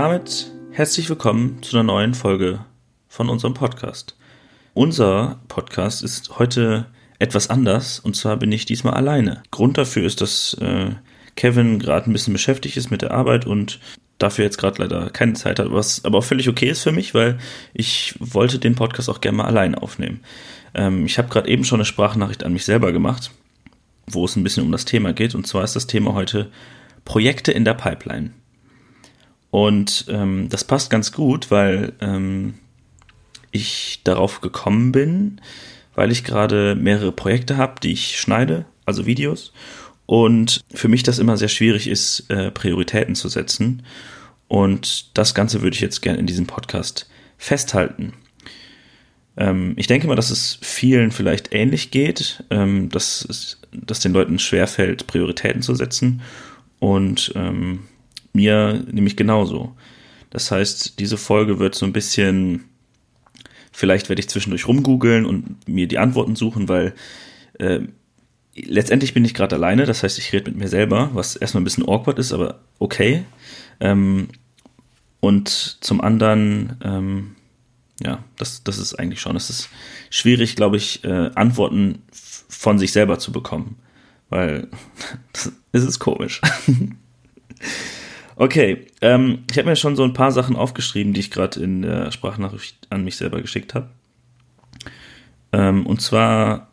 damit herzlich willkommen zu einer neuen Folge von unserem Podcast. Unser Podcast ist heute etwas anders und zwar bin ich diesmal alleine. Grund dafür ist, dass äh, Kevin gerade ein bisschen beschäftigt ist mit der Arbeit und dafür jetzt gerade leider keine Zeit hat, was aber auch völlig okay ist für mich, weil ich wollte den Podcast auch gerne mal alleine aufnehmen. Ähm, ich habe gerade eben schon eine Sprachnachricht an mich selber gemacht, wo es ein bisschen um das Thema geht und zwar ist das Thema heute Projekte in der Pipeline. Und ähm, das passt ganz gut, weil ähm, ich darauf gekommen bin, weil ich gerade mehrere Projekte habe, die ich schneide, also Videos. Und für mich das immer sehr schwierig ist, äh, Prioritäten zu setzen. Und das Ganze würde ich jetzt gerne in diesem Podcast festhalten. Ähm, ich denke mal, dass es vielen vielleicht ähnlich geht, ähm, dass es dass den Leuten schwerfällt, Prioritäten zu setzen. Und ähm, mir nämlich genauso. Das heißt, diese Folge wird so ein bisschen, vielleicht werde ich zwischendurch rumgoogeln und mir die Antworten suchen, weil äh, letztendlich bin ich gerade alleine, das heißt, ich rede mit mir selber, was erstmal ein bisschen awkward ist, aber okay. Ähm, und zum anderen, ähm, ja, das, das ist eigentlich schon, es ist schwierig, glaube ich, äh, Antworten von sich selber zu bekommen, weil es ist komisch. Okay, ähm, ich habe mir schon so ein paar Sachen aufgeschrieben, die ich gerade in der Sprachnachricht an mich selber geschickt habe. Ähm, und zwar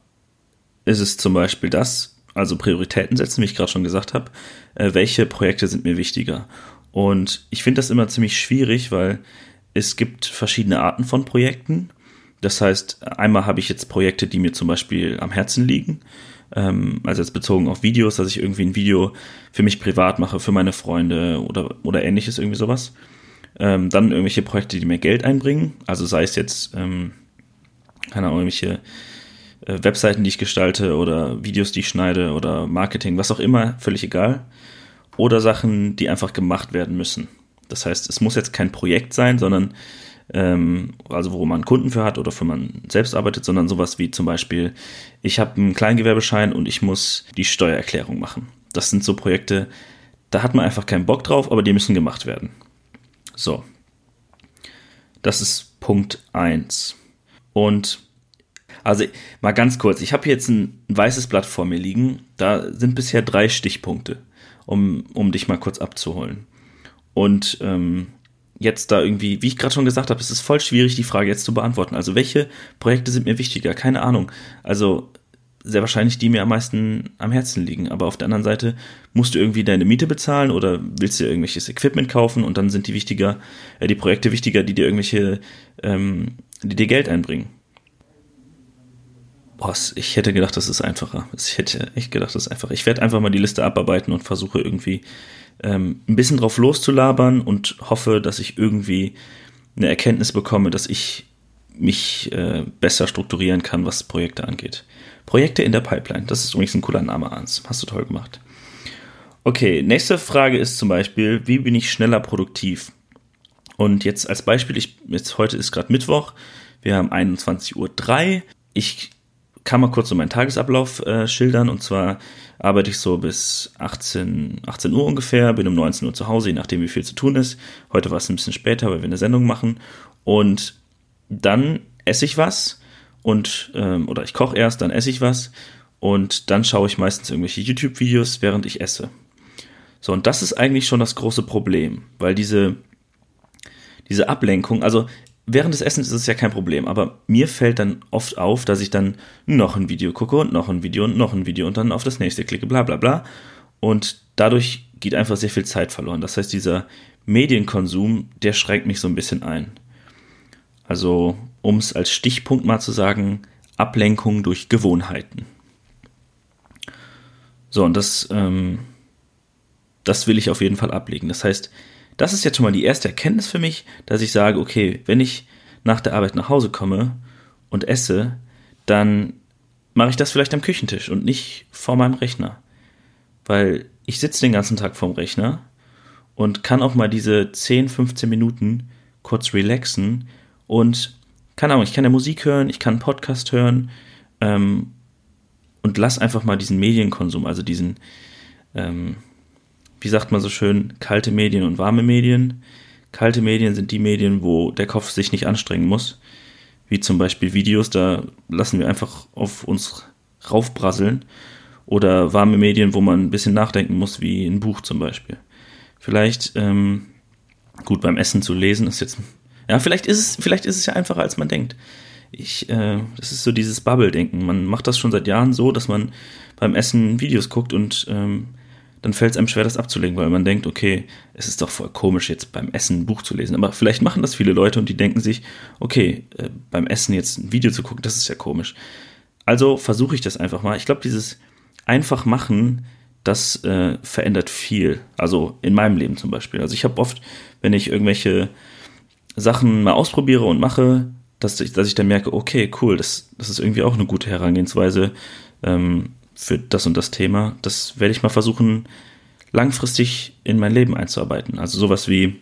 ist es zum Beispiel das, also Prioritäten setzen, wie ich gerade schon gesagt habe, äh, welche Projekte sind mir wichtiger. Und ich finde das immer ziemlich schwierig, weil es gibt verschiedene Arten von Projekten. Das heißt, einmal habe ich jetzt Projekte, die mir zum Beispiel am Herzen liegen ähm, also jetzt bezogen auf Videos, dass ich irgendwie ein Video für mich privat mache, für meine Freunde oder, oder ähnliches, irgendwie sowas. Ähm, dann irgendwelche Projekte, die mir Geld einbringen, also sei es jetzt, ähm, keine Ahnung, irgendwelche äh, Webseiten, die ich gestalte oder Videos, die ich schneide oder Marketing, was auch immer, völlig egal. Oder Sachen, die einfach gemacht werden müssen. Das heißt, es muss jetzt kein Projekt sein, sondern ähm, also wo man Kunden für hat oder für man selbst arbeitet, sondern sowas wie zum Beispiel, ich habe einen Kleingewerbeschein und ich muss die Steuererklärung machen. Das sind so Projekte, da hat man einfach keinen Bock drauf, aber die müssen gemacht werden. So. Das ist Punkt 1. Und also mal ganz kurz, ich habe jetzt ein, weißes Blatt vor mir liegen, da sind bisher drei Stichpunkte, um, um dich mal kurz abzuholen. Und ähm, jetzt da irgendwie, wie ich gerade schon gesagt habe, es ist voll schwierig, die Frage jetzt zu beantworten. Also welche Projekte sind mir wichtiger? Keine Ahnung. Also sehr wahrscheinlich die mir am meisten am Herzen liegen. Aber auf der anderen Seite musst du irgendwie deine Miete bezahlen oder willst du irgendwelches Equipment kaufen und dann sind die wichtiger, äh, die Projekte wichtiger, die dir irgendwelche, ähm, die dir Geld einbringen. Boah, ich hätte gedacht, das ist einfacher. Ich hätte echt gedacht, das ist einfacher. Ich werde einfach mal die Liste abarbeiten und versuche irgendwie ähm, ein bisschen drauf loszulabern und hoffe, dass ich irgendwie eine Erkenntnis bekomme, dass ich mich äh, besser strukturieren kann, was Projekte angeht. Projekte in der Pipeline, das ist übrigens ein cooler Name, Hans. Hast du toll gemacht. Okay, nächste Frage ist zum Beispiel, wie bin ich schneller produktiv? Und jetzt als Beispiel, ich, jetzt heute ist gerade Mittwoch, wir haben 21.03 Uhr. Ich kann mal kurz so meinen Tagesablauf äh, schildern. Und zwar arbeite ich so bis 18, 18 Uhr ungefähr, bin um 19 Uhr zu Hause, je nachdem wie viel zu tun ist. Heute war es ein bisschen später, weil wir eine Sendung machen. Und dann esse ich was und ähm, oder ich koche erst, dann esse ich was und dann schaue ich meistens irgendwelche YouTube-Videos, während ich esse. So, und das ist eigentlich schon das große Problem, weil diese, diese Ablenkung, also während des Essens ist es ja kein Problem, aber mir fällt dann oft auf, dass ich dann noch ein Video gucke und noch ein Video und noch ein Video und dann auf das nächste klicke, bla bla bla. Und dadurch geht einfach sehr viel Zeit verloren. Das heißt, dieser Medienkonsum, der schränkt mich so ein bisschen ein. Also, um es als Stichpunkt mal zu sagen, Ablenkung durch Gewohnheiten. So, und das, ähm, das will ich auf jeden Fall ablegen. Das heißt, das ist jetzt schon mal die erste Erkenntnis für mich, dass ich sage, okay, wenn ich nach der Arbeit nach Hause komme und esse, dann mache ich das vielleicht am Küchentisch und nicht vor meinem Rechner. Weil ich sitze den ganzen Tag vorm Rechner und kann auch mal diese 10, 15 Minuten kurz relaxen und keine Ahnung, ich kann ja Musik hören, ich kann einen Podcast hören ähm, und lass einfach mal diesen Medienkonsum, also diesen, ähm, wie sagt man so schön, kalte Medien und warme Medien, Kalte Medien sind die Medien, wo der Kopf sich nicht anstrengen muss. Wie zum Beispiel Videos, da lassen wir einfach auf uns raufbrasseln. Oder warme Medien, wo man ein bisschen nachdenken muss, wie ein Buch zum Beispiel. Vielleicht, ähm, gut, beim Essen zu lesen ist jetzt, ja, vielleicht ist es, vielleicht ist es ja einfacher, als man denkt. Ich, äh, das ist so dieses Bubble-Denken. Man macht das schon seit Jahren so, dass man beim Essen Videos guckt und ähm, dann fällt es einem schwer, das abzulegen, weil man denkt, okay, es ist doch voll komisch, jetzt beim Essen ein Buch zu lesen. Aber vielleicht machen das viele Leute und die denken sich, okay, äh, beim Essen jetzt ein Video zu gucken, das ist ja komisch. Also versuche ich das einfach mal. Ich glaube, dieses einfach machen, das äh, verändert viel. Also in meinem Leben zum Beispiel. Also ich habe oft, wenn ich irgendwelche Sachen mal ausprobiere und mache, dass ich, dass ich dann merke, okay, cool, das, das ist irgendwie auch eine gute Herangehensweise ähm, für das und das Thema. Das werde ich mal versuchen, langfristig in mein Leben einzuarbeiten. Also sowas wie,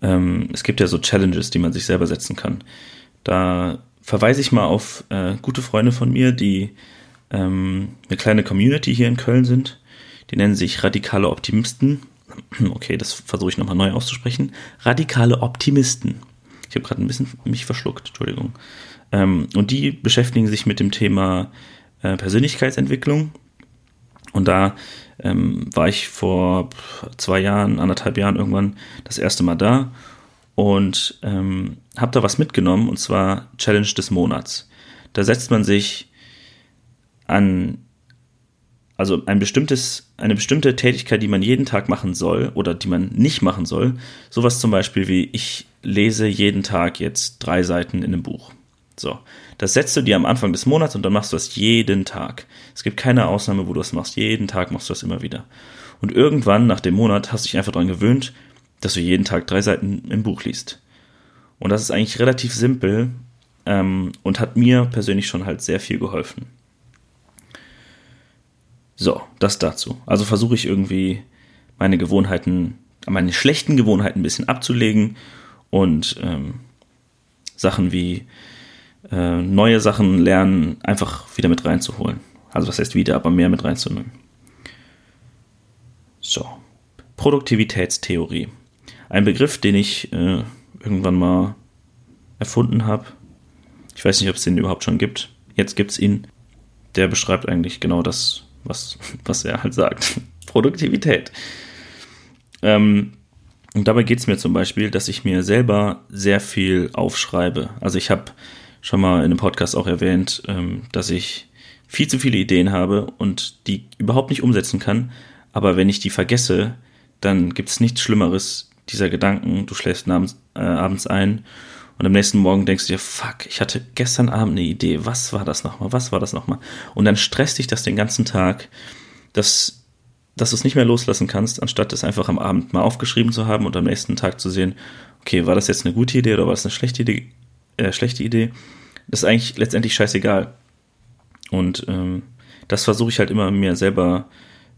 ähm, es gibt ja so Challenges, die man sich selber setzen kann. Da verweise ich mal auf äh, gute Freunde von mir, die ähm, eine kleine Community hier in Köln sind. Die nennen sich radikale Optimisten. Okay, das versuche ich nochmal neu auszusprechen. Radikale Optimisten. Ich habe gerade ein bisschen mich verschluckt, Entschuldigung. Ähm, und die beschäftigen sich mit dem Thema äh, Persönlichkeitsentwicklung. Und da ähm, war ich vor zwei Jahren, anderthalb Jahren irgendwann das erste Mal da und ähm, habe da was mitgenommen und zwar Challenge des Monats. Da setzt man sich an, also ein bestimmtes, eine bestimmte Tätigkeit, die man jeden Tag machen soll oder die man nicht machen soll. Sowas zum Beispiel wie ich lese jeden Tag jetzt drei Seiten in einem Buch. So, das setzt du dir am Anfang des Monats und dann machst du das jeden Tag. Es gibt keine Ausnahme, wo du das machst. Jeden Tag machst du das immer wieder. Und irgendwann nach dem Monat hast du dich einfach daran gewöhnt, dass du jeden Tag drei Seiten im Buch liest. Und das ist eigentlich relativ simpel ähm, und hat mir persönlich schon halt sehr viel geholfen. So, das dazu. Also versuche ich irgendwie meine Gewohnheiten, meine schlechten Gewohnheiten ein bisschen abzulegen und ähm, Sachen wie äh, neue Sachen lernen einfach wieder mit reinzuholen. Also was heißt wieder, aber mehr mit reinzunehmen. So, Produktivitätstheorie. Ein Begriff, den ich äh, irgendwann mal erfunden habe. Ich weiß nicht, ob es den überhaupt schon gibt. Jetzt gibt es ihn. Der beschreibt eigentlich genau das, was, was er halt sagt. Produktivität. Ähm, und dabei geht es mir zum Beispiel, dass ich mir selber sehr viel aufschreibe. Also ich habe schon mal in einem Podcast auch erwähnt, ähm, dass ich viel zu viele Ideen habe und die überhaupt nicht umsetzen kann. Aber wenn ich die vergesse, dann gibt es nichts Schlimmeres, dieser Gedanken, du schläfst abends, äh, abends ein und am nächsten Morgen denkst du dir, fuck, ich hatte gestern Abend eine Idee, was war das nochmal, was war das nochmal? Und dann stresst dich das den ganzen Tag, dass, dass du es nicht mehr loslassen kannst, anstatt es einfach am Abend mal aufgeschrieben zu haben und am nächsten Tag zu sehen, okay, war das jetzt eine gute Idee oder war das eine schlechte Idee? Äh, schlechte Idee? Das ist eigentlich letztendlich scheißegal. Und ähm, das versuche ich halt immer mir selber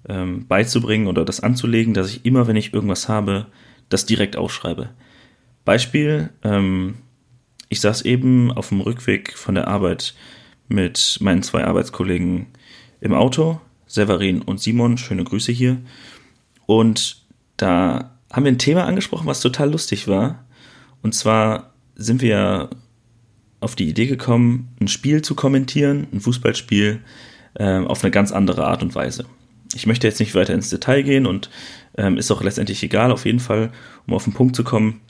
ähm, beizubringen oder das anzulegen, dass ich immer, wenn ich irgendwas habe, das direkt aufschreibe. Beispiel, ähm, ich saß eben auf dem Rückweg von der Arbeit mit meinen zwei Arbeitskollegen im Auto, Severin und Simon, schöne Grüße hier. Und da haben wir ein Thema angesprochen, was total lustig war. Und zwar sind wir auf die Idee gekommen, ein Spiel zu kommentieren, ein Fußballspiel, äh, auf eine ganz andere Art und Weise. Ich möchte jetzt nicht weiter ins Detail gehen und ähm, ist auch letztendlich egal. Auf jeden Fall, um auf den Punkt zu kommen,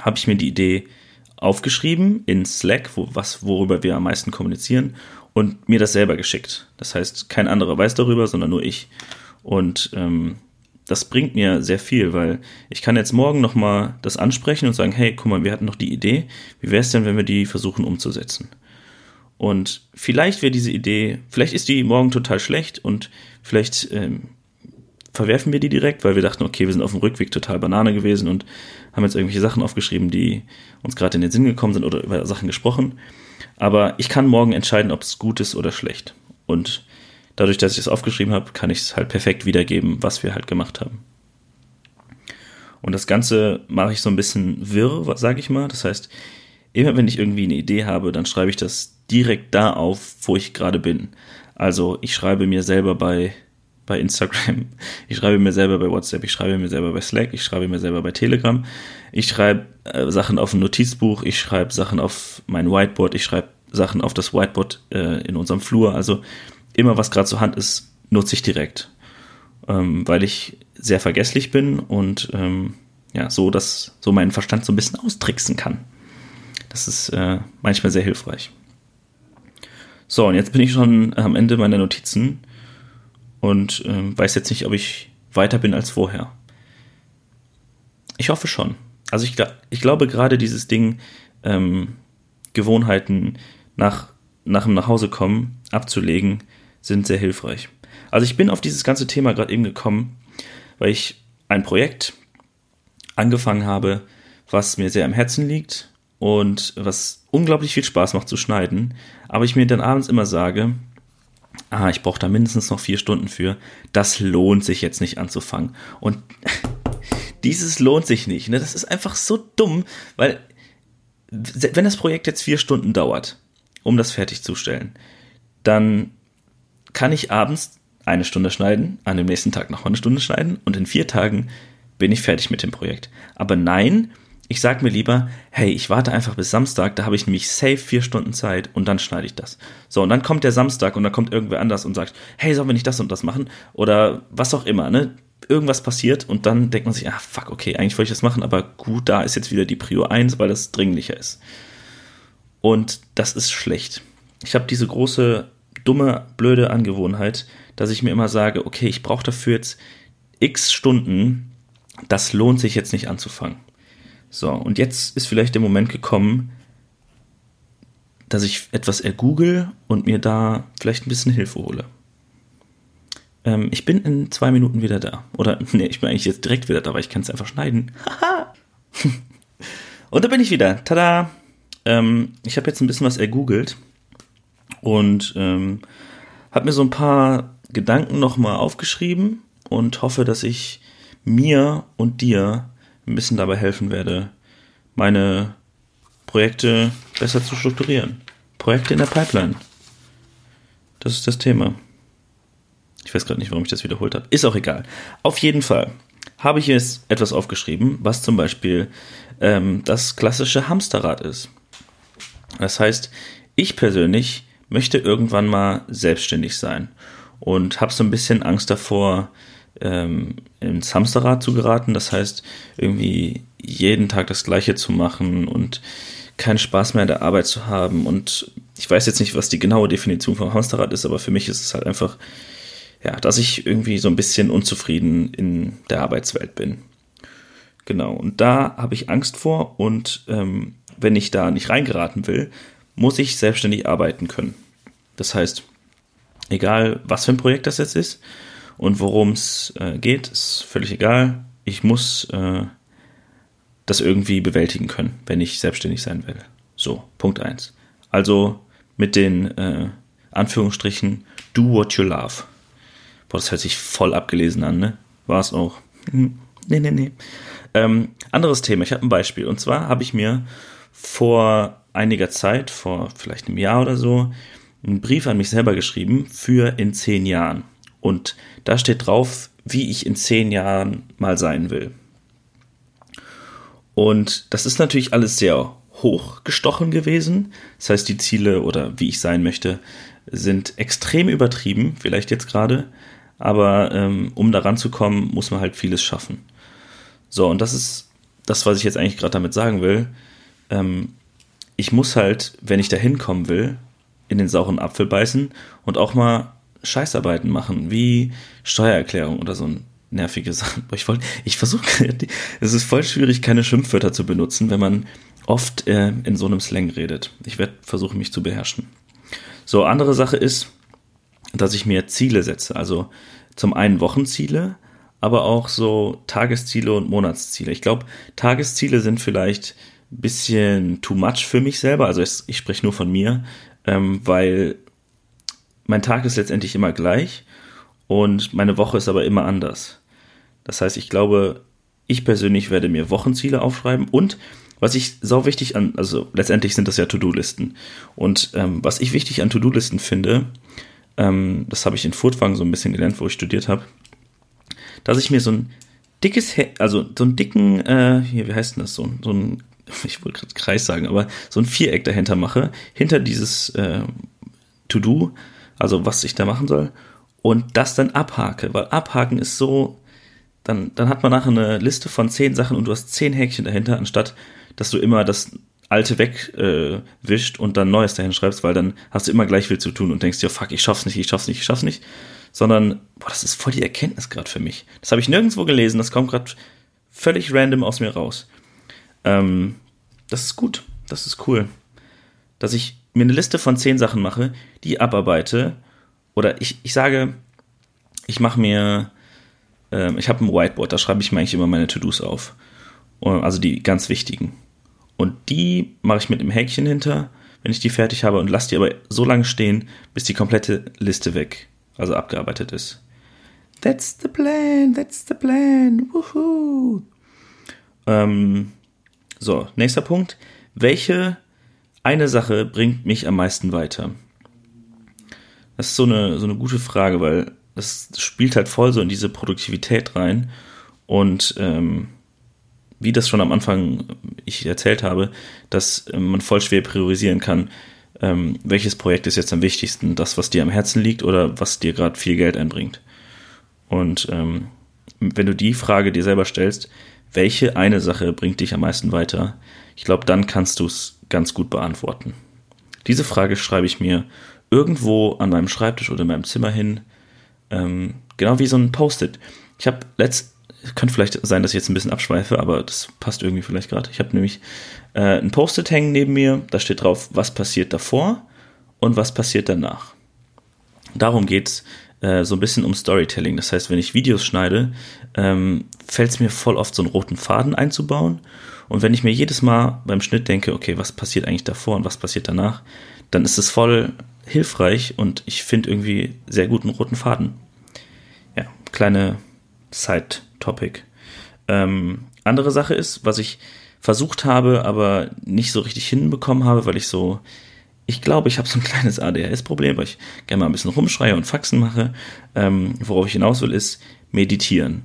habe ich mir die Idee aufgeschrieben in Slack, wo, was, worüber wir am meisten kommunizieren, und mir das selber geschickt. Das heißt, kein anderer weiß darüber, sondern nur ich. Und ähm, das bringt mir sehr viel, weil ich kann jetzt morgen nochmal das ansprechen und sagen, hey, guck mal, wir hatten noch die Idee. Wie wäre es denn, wenn wir die versuchen umzusetzen? Und vielleicht wäre diese Idee, vielleicht ist die morgen total schlecht und vielleicht ähm, verwerfen wir die direkt, weil wir dachten, okay, wir sind auf dem Rückweg total Banane gewesen und haben jetzt irgendwelche Sachen aufgeschrieben, die uns gerade in den Sinn gekommen sind oder über Sachen gesprochen. Aber ich kann morgen entscheiden, ob es gut ist oder schlecht. Und dadurch, dass ich es aufgeschrieben habe, kann ich es halt perfekt wiedergeben, was wir halt gemacht haben. Und das Ganze mache ich so ein bisschen wirr, sage ich mal. Das heißt, immer wenn ich irgendwie eine Idee habe, dann schreibe ich das direkt da auf, wo ich gerade bin. Also ich schreibe mir selber bei bei Instagram, ich schreibe mir selber bei WhatsApp, ich schreibe mir selber bei Slack, ich schreibe mir selber bei Telegram, ich schreibe äh, Sachen auf ein Notizbuch, ich schreibe Sachen auf mein Whiteboard, ich schreibe Sachen auf das Whiteboard äh, in unserem Flur. Also immer, was gerade zur Hand ist, nutze ich direkt, ähm, weil ich sehr vergesslich bin und ähm, ja, so, dass so meinen Verstand so ein bisschen austricksen kann. Das ist äh, manchmal sehr hilfreich. So, und jetzt bin ich schon am Ende meiner Notizen und ähm, weiß jetzt nicht, ob ich weiter bin als vorher. Ich hoffe schon. Also ich, ich glaube gerade dieses Ding, ähm, Gewohnheiten nach, nach dem Nachhausekommen abzulegen, sind sehr hilfreich. Also ich bin auf dieses ganze Thema gerade eben gekommen, weil ich ein Projekt angefangen habe, was mir sehr am Herzen liegt und was unglaublich viel Spaß macht zu schneiden, aber ich mir dann abends immer sage, ah, ich brauche da mindestens noch vier Stunden für, das lohnt sich jetzt nicht anzufangen. Und dieses lohnt sich nicht. Ne? Das ist einfach so dumm, weil wenn das Projekt jetzt vier Stunden dauert, um das fertigzustellen, dann kann ich abends eine Stunde schneiden, an dem nächsten Tag noch eine Stunde schneiden und in vier Tagen bin ich fertig mit dem Projekt. Aber nein, ich sag mir lieber, hey, ich warte einfach bis Samstag, da habe ich nämlich safe vier Stunden Zeit und dann schneide ich das. So, und dann kommt der Samstag und dann kommt irgendwer anders und sagt, hey, sollen wir nicht das und das machen? Oder was auch immer, ne? Irgendwas passiert und dann denkt man sich, ah, fuck, okay, eigentlich wollte ich das machen, aber gut, da ist jetzt wieder die Prio 1, weil das dringlicher ist. Und das ist schlecht. Ich habe diese große, dumme, blöde Angewohnheit, dass ich mir immer sage, okay, ich brauche dafür jetzt x Stunden, das lohnt sich jetzt nicht anzufangen. So, und jetzt ist vielleicht der Moment gekommen, dass ich etwas ergoogle und mir da vielleicht ein bisschen Hilfe hole. Ähm, ich bin in zwei Minuten wieder da. Oder, nee, ich bin eigentlich jetzt direkt wieder da, weil ich kann es einfach schneiden. und da bin ich wieder. Tada! Ähm, ich habe jetzt ein bisschen was ergoogelt und ähm, habe mir so ein paar Gedanken nochmal aufgeschrieben und hoffe, dass ich mir und dir ein bisschen dabei helfen werde, meine Projekte besser zu strukturieren. Projekte in der Pipeline. Das ist das Thema. Ich weiß gerade nicht, warum ich das wiederholt habe. Ist auch egal. Auf jeden Fall habe ich jetzt etwas aufgeschrieben, was zum Beispiel ähm, das klassische Hamsterrad ist. Das heißt, ich persönlich möchte irgendwann mal selbstständig sein und habe so ein bisschen Angst davor, ähm, ins Hamsterrad zu geraten. Das heißt, irgendwie jeden Tag das Gleiche zu machen und keinen Spaß mehr in der Arbeit zu haben. Und ich weiß jetzt nicht, was die genaue Definition vom Hamsterrad ist, aber für mich ist es halt einfach, ja, dass ich irgendwie so ein bisschen unzufrieden in der Arbeitswelt bin. Genau, und da habe ich Angst vor und ähm, wenn ich da nicht reingeraten will, muss ich selbstständig arbeiten können. Das heißt, egal was für ein Projekt das jetzt ist, und worum es äh, geht, ist völlig egal. Ich muss äh, das irgendwie bewältigen können, wenn ich selbstständig sein will. So, Punkt 1. Also mit den äh, Anführungsstrichen, do what you love. Boah, das hört sich voll abgelesen an, ne? War es auch. Hm, nee, nee, nee. Ähm, anderes Thema, ich habe ein Beispiel. Und zwar habe ich mir vor einiger Zeit, vor vielleicht einem Jahr oder so, einen Brief an mich selber geschrieben für in zehn Jahren. Und da steht drauf, wie ich in zehn Jahren mal sein will. Und das ist natürlich alles sehr hochgestochen gewesen. Das heißt, die Ziele oder wie ich sein möchte, sind extrem übertrieben, vielleicht jetzt gerade. Aber ähm, um daran zu kommen, muss man halt vieles schaffen. So, und das ist das, was ich jetzt eigentlich gerade damit sagen will. Ähm, ich muss halt, wenn ich da hinkommen will, in den sauren Apfel beißen und auch mal Scheißarbeiten machen, wie Steuererklärung oder so ein nervige Sachen. Ich wollte, ich versuche, es ist voll schwierig, keine Schimpfwörter zu benutzen, wenn man oft äh, in so einem Slang redet. Ich werde versuchen, mich zu beherrschen. So, andere Sache ist, dass ich mir Ziele setze. Also zum einen Wochenziele, aber auch so Tagesziele und Monatsziele. Ich glaube, Tagesziele sind vielleicht ein bisschen too much für mich selber. Also ich, ich spreche nur von mir, ähm, weil mein Tag ist letztendlich immer gleich und meine Woche ist aber immer anders. Das heißt, ich glaube, ich persönlich werde mir Wochenziele aufschreiben und was ich sau wichtig an, also letztendlich sind das ja To-Do-Listen. Und ähm, was ich wichtig an To-Do-Listen finde, ähm, das habe ich in Furtwang so ein bisschen gelernt, wo ich studiert habe, dass ich mir so ein dickes, also so einen dicken, äh, hier, wie heißt denn das, so, so ein, ich wollte gerade Kreis sagen, aber so ein Viereck dahinter mache, hinter dieses äh, To-Do, also was ich da machen soll, und das dann abhake, weil abhaken ist so, dann, dann hat man nachher eine Liste von zehn Sachen und du hast zehn Häkchen dahinter, anstatt dass du immer das alte wegwischt äh, und dann neues dahin schreibst, weil dann hast du immer gleich viel zu tun und denkst dir, fuck, ich schaff's nicht, ich schaff's nicht, ich schaff's nicht sondern, boah, das ist voll die Erkenntnis gerade für mich. Das habe ich nirgendwo gelesen, das kommt gerade völlig random aus mir raus. Ähm, das ist gut, das ist cool. Dass ich mir eine Liste von zehn Sachen mache, die abarbeite, oder ich, ich sage, ich mache mir, äh, ich habe ein Whiteboard, da schreibe ich mir eigentlich immer meine To-Dos auf. Also die ganz wichtigen. Und die mache ich mit einem Häkchen hinter, wenn ich die fertig habe, und lasse die aber so lange stehen, bis die komplette Liste weg also abgearbeitet ist. That's the plan, that's the plan, woohoo. Ähm, so, nächster Punkt. Welche eine Sache bringt mich am meisten weiter? Das ist so eine, so eine gute Frage, weil das spielt halt voll so in diese Produktivität rein. Und ähm, wie das schon am Anfang ich erzählt habe, dass ähm, man voll schwer priorisieren kann, ähm, welches Projekt ist jetzt am wichtigsten, das, was dir am Herzen liegt oder was dir gerade viel Geld einbringt. Und ähm, wenn du die Frage dir selber stellst, welche eine Sache bringt dich am meisten weiter, ich glaube, dann kannst du es ganz gut beantworten. Diese Frage schreibe ich mir irgendwo an meinem Schreibtisch oder in meinem Zimmer hin, ähm, genau wie so ein Post-it. Ich habe letzt, könnte vielleicht sein, dass ich jetzt ein bisschen abschweife, aber das passt irgendwie vielleicht gerade. Ich habe nämlich äh, ein Post-it hängen neben mir, da steht drauf, was passiert davor und was passiert danach. Darum geht's äh, so ein bisschen um Storytelling. Das heißt, wenn ich Videos schneide, ähm, fällt es mir voll oft so einen roten Faden einzubauen. Und wenn ich mir jedes Mal beim Schnitt denke, okay, was passiert eigentlich davor und was passiert danach, dann ist es voll hilfreich und ich finde irgendwie sehr guten roten Faden. Ja, kleine Side-Topic. Ähm, andere Sache ist, was ich versucht habe, aber nicht so richtig hinbekommen habe, weil ich so, ich glaube, ich habe so ein kleines ADHS-Problem, weil ich gerne mal ein bisschen rumschreie und Faxen mache. Ähm, worauf ich hinaus will, ist meditieren.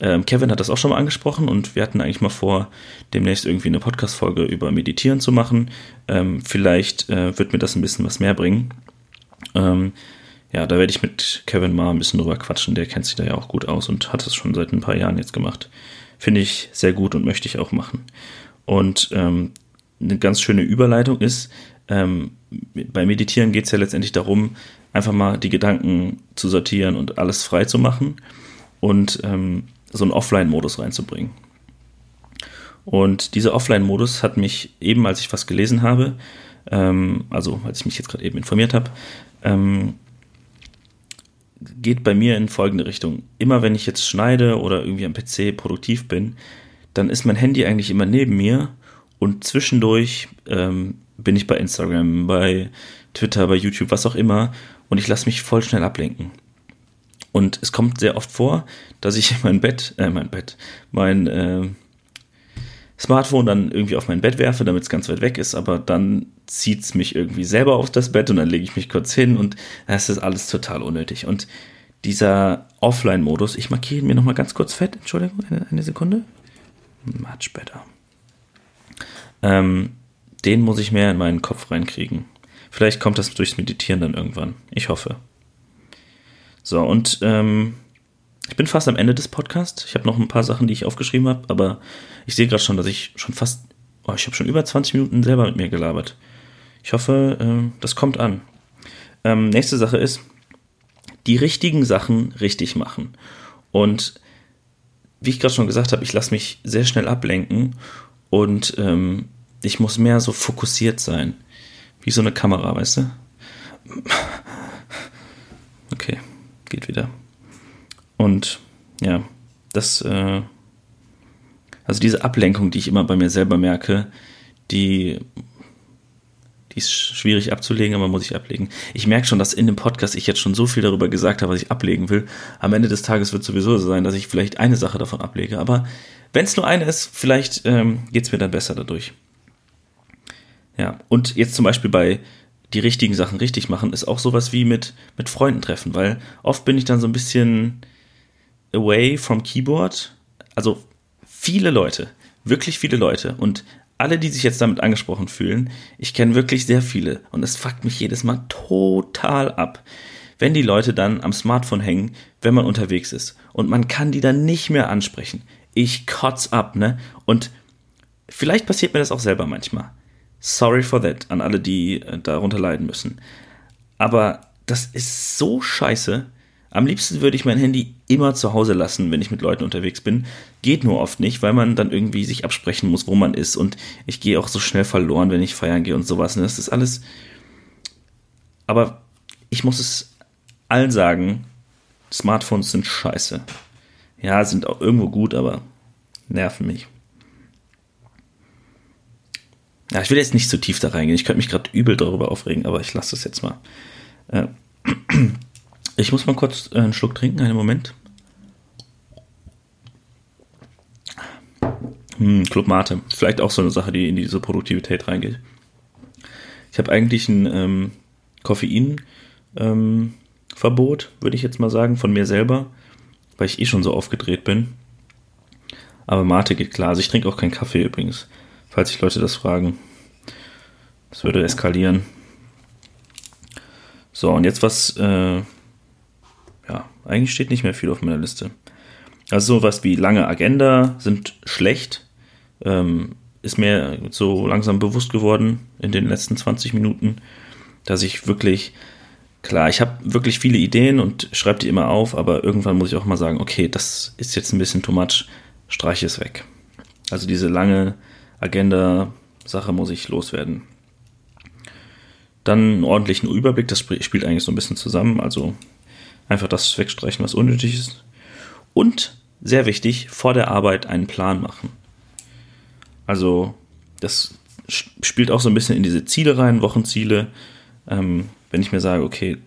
Ähm, Kevin hat das auch schon mal angesprochen und wir hatten eigentlich mal vor, demnächst irgendwie eine Podcast-Folge über Meditieren zu machen. Ähm, vielleicht äh, wird mir das ein bisschen was mehr bringen. Ähm, ja, da werde ich mit Kevin mal ein bisschen drüber quatschen. Der kennt sich da ja auch gut aus und hat es schon seit ein paar Jahren jetzt gemacht. Finde ich sehr gut und möchte ich auch machen. Und ähm, eine ganz schöne Überleitung ist, ähm, beim Meditieren geht es ja letztendlich darum, einfach mal die Gedanken zu sortieren und alles frei zu machen und ähm, so einen Offline-Modus reinzubringen. Und dieser Offline-Modus hat mich eben, als ich was gelesen habe, ähm, also als ich mich jetzt gerade eben informiert habe, ähm, geht bei mir in folgende Richtung. Immer wenn ich jetzt schneide oder irgendwie am PC produktiv bin, dann ist mein Handy eigentlich immer neben mir und zwischendurch ähm, bin ich bei Instagram, bei Twitter, bei YouTube, was auch immer und ich lasse mich voll schnell ablenken. Und es kommt sehr oft vor, dass ich mein Bett, äh, mein Bett, mein äh, Smartphone dann irgendwie auf mein Bett werfe, damit es ganz weit weg ist, aber dann zieht es mich irgendwie selber auf das Bett und dann lege ich mich kurz hin und das ist alles total unnötig. Und dieser Offline-Modus, ich markiere mir nochmal ganz kurz fett, Entschuldigung, eine, eine Sekunde. Much better. Ähm, den muss ich mehr in meinen Kopf reinkriegen. Vielleicht kommt das durchs Meditieren dann irgendwann. Ich hoffe. So, und ähm, ich bin fast am Ende des Podcasts. Ich habe noch ein paar Sachen, die ich aufgeschrieben habe, aber ich sehe gerade schon, dass ich schon fast, oh, ich habe schon über 20 Minuten selber mit mir gelabert. Ich hoffe, äh, das kommt an. Ähm, nächste Sache ist, die richtigen Sachen richtig machen. Und wie ich gerade schon gesagt habe, ich lasse mich sehr schnell ablenken und ähm, ich muss mehr so fokussiert sein. Wie so eine Kamera, weißt du? Geht wieder. Und ja, das, äh, also diese Ablenkung, die ich immer bei mir selber merke, die, die ist schwierig abzulegen, aber muss ich ablegen. Ich merke schon, dass in dem Podcast ich jetzt schon so viel darüber gesagt habe, was ich ablegen will. Am Ende des Tages wird sowieso so sein, dass ich vielleicht eine Sache davon ablege. Aber wenn es nur eine ist, vielleicht ähm, geht es mir dann besser dadurch. Ja, und jetzt zum Beispiel bei die richtigen Sachen richtig machen, ist auch sowas wie mit, mit Freunden treffen, weil oft bin ich dann so ein bisschen away from Keyboard. Also viele Leute, wirklich viele Leute und alle, die sich jetzt damit angesprochen fühlen, ich kenne wirklich sehr viele und es fuckt mich jedes Mal total ab, wenn die Leute dann am Smartphone hängen, wenn man unterwegs ist und man kann die dann nicht mehr ansprechen. Ich kotz ab, ne? Und vielleicht passiert mir das auch selber manchmal. Sorry for that an alle, die äh, darunter leiden müssen. Aber das ist so scheiße. Am liebsten würde ich mein Handy immer zu Hause lassen, wenn ich mit Leuten unterwegs bin. Geht nur oft nicht, weil man dann irgendwie sich absprechen muss, wo man ist. Und ich gehe auch so schnell verloren, wenn ich feiern gehe und sowas. Und das ist alles. Aber ich muss es allen sagen, Smartphones sind scheiße. Ja, sind auch irgendwo gut, aber nerven mich. Ja, ich will jetzt nicht zu tief da reingehen. Ich könnte mich gerade übel darüber aufregen, aber ich lasse das jetzt mal. Äh, ich muss mal kurz äh, einen Schluck trinken, einen Moment. Hm, Club Mate. Vielleicht auch so eine Sache, die in diese Produktivität reingeht. Ich habe eigentlich ein ähm, Koffeinverbot, ähm, würde ich jetzt mal sagen, von mir selber, weil ich eh schon so aufgedreht bin. Aber Mate geht klar. Also ich trinke auch keinen Kaffee übrigens falls sich Leute das fragen. Das würde eskalieren. So, und jetzt was, äh, ja, eigentlich steht nicht mehr viel auf meiner Liste. Also sowas wie lange Agenda sind schlecht. Ähm, ist mir so langsam bewusst geworden in den letzten 20 Minuten, dass ich wirklich, klar, ich habe wirklich viele Ideen und schreibe die immer auf, aber irgendwann muss ich auch mal sagen, okay, das ist jetzt ein bisschen too much, streiche es weg. Also diese lange Agenda-Sache muss ich loswerden. Dann einen ordentlichen Überblick, das spielt eigentlich so ein bisschen zusammen. Also einfach das wegstreichen, was unnötig ist. Und sehr wichtig, vor der Arbeit einen Plan machen. Also das spielt auch so ein bisschen in diese Ziele rein, Wochenziele. Ähm, wenn ich mir sage, okay,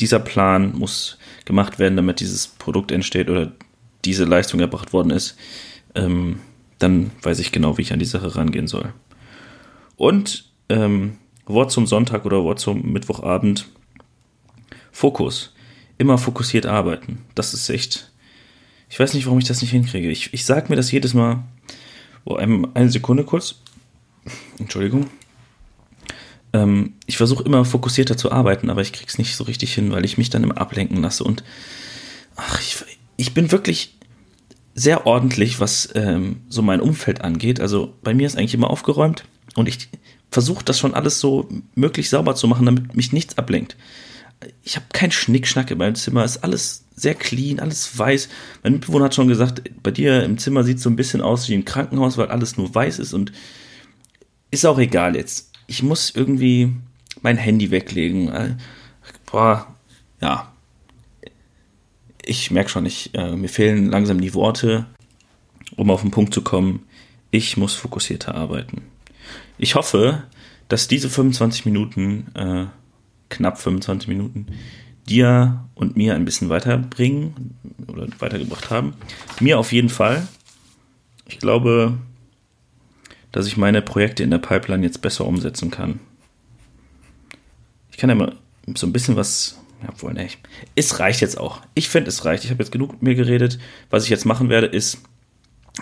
dieser Plan muss gemacht werden, damit dieses Produkt entsteht oder diese Leistung erbracht worden ist, ähm, dann weiß ich genau, wie ich an die Sache rangehen soll. Und ähm, Wort zum Sonntag oder Wort zum Mittwochabend. Fokus. Immer fokussiert arbeiten. Das ist echt. Ich weiß nicht, warum ich das nicht hinkriege. Ich, ich sage mir das jedes Mal. Oh, eine Sekunde kurz. Entschuldigung. Ähm, ich versuche immer fokussierter zu arbeiten, aber ich krieg's nicht so richtig hin, weil ich mich dann immer ablenken lasse. Und ach, ich, ich bin wirklich sehr ordentlich, was ähm, so mein Umfeld angeht. Also bei mir ist eigentlich immer aufgeräumt und ich versuche das schon alles so möglich sauber zu machen, damit mich nichts ablenkt. Ich habe keinen Schnickschnack in meinem Zimmer, ist alles sehr clean, alles weiß. Mein Mitbewohner hat schon gesagt, bei dir im Zimmer sieht so ein bisschen aus wie ein Krankenhaus, weil alles nur weiß ist und ist auch egal jetzt. Ich muss irgendwie mein Handy weglegen. Äh, boah, ja, ich merke schon, ich, äh, mir fehlen langsam die Worte, um auf den Punkt zu kommen. Ich muss fokussierter arbeiten. Ich hoffe, dass diese 25 Minuten, äh, knapp 25 Minuten, dir und mir ein bisschen weiterbringen oder weitergebracht haben. Mir auf jeden Fall. Ich glaube, dass ich meine Projekte in der Pipeline jetzt besser umsetzen kann. Ich kann ja mal so ein bisschen was obwohl, ne, es reicht jetzt auch. Ich finde, es reicht. Ich habe jetzt genug mit mir geredet. Was ich jetzt machen werde, ist,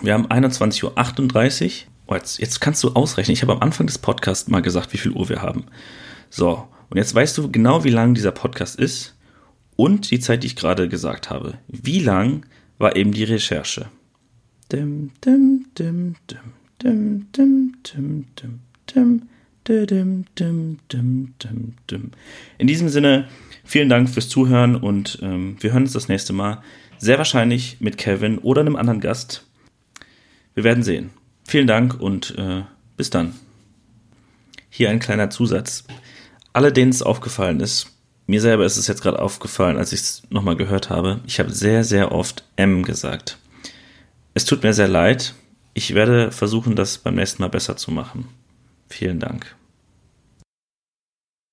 wir haben 21.38 Uhr. Oh, jetzt, jetzt kannst du ausrechnen. Ich habe am Anfang des Podcasts mal gesagt, wie viel Uhr wir haben. So, und jetzt weißt du genau, wie lang dieser Podcast ist und die Zeit, die ich gerade gesagt habe. Wie lang war eben die Recherche? Dim, dim, dim, dim, dim, dim, dim, dim, dim. In diesem Sinne, vielen Dank fürs Zuhören und ähm, wir hören uns das nächste Mal. Sehr wahrscheinlich mit Kevin oder einem anderen Gast. Wir werden sehen. Vielen Dank und äh, bis dann. Hier ein kleiner Zusatz. Alle, denen es aufgefallen ist, mir selber ist es jetzt gerade aufgefallen, als ich es nochmal gehört habe, ich habe sehr, sehr oft M gesagt. Es tut mir sehr leid. Ich werde versuchen, das beim nächsten Mal besser zu machen. Vielen Dank.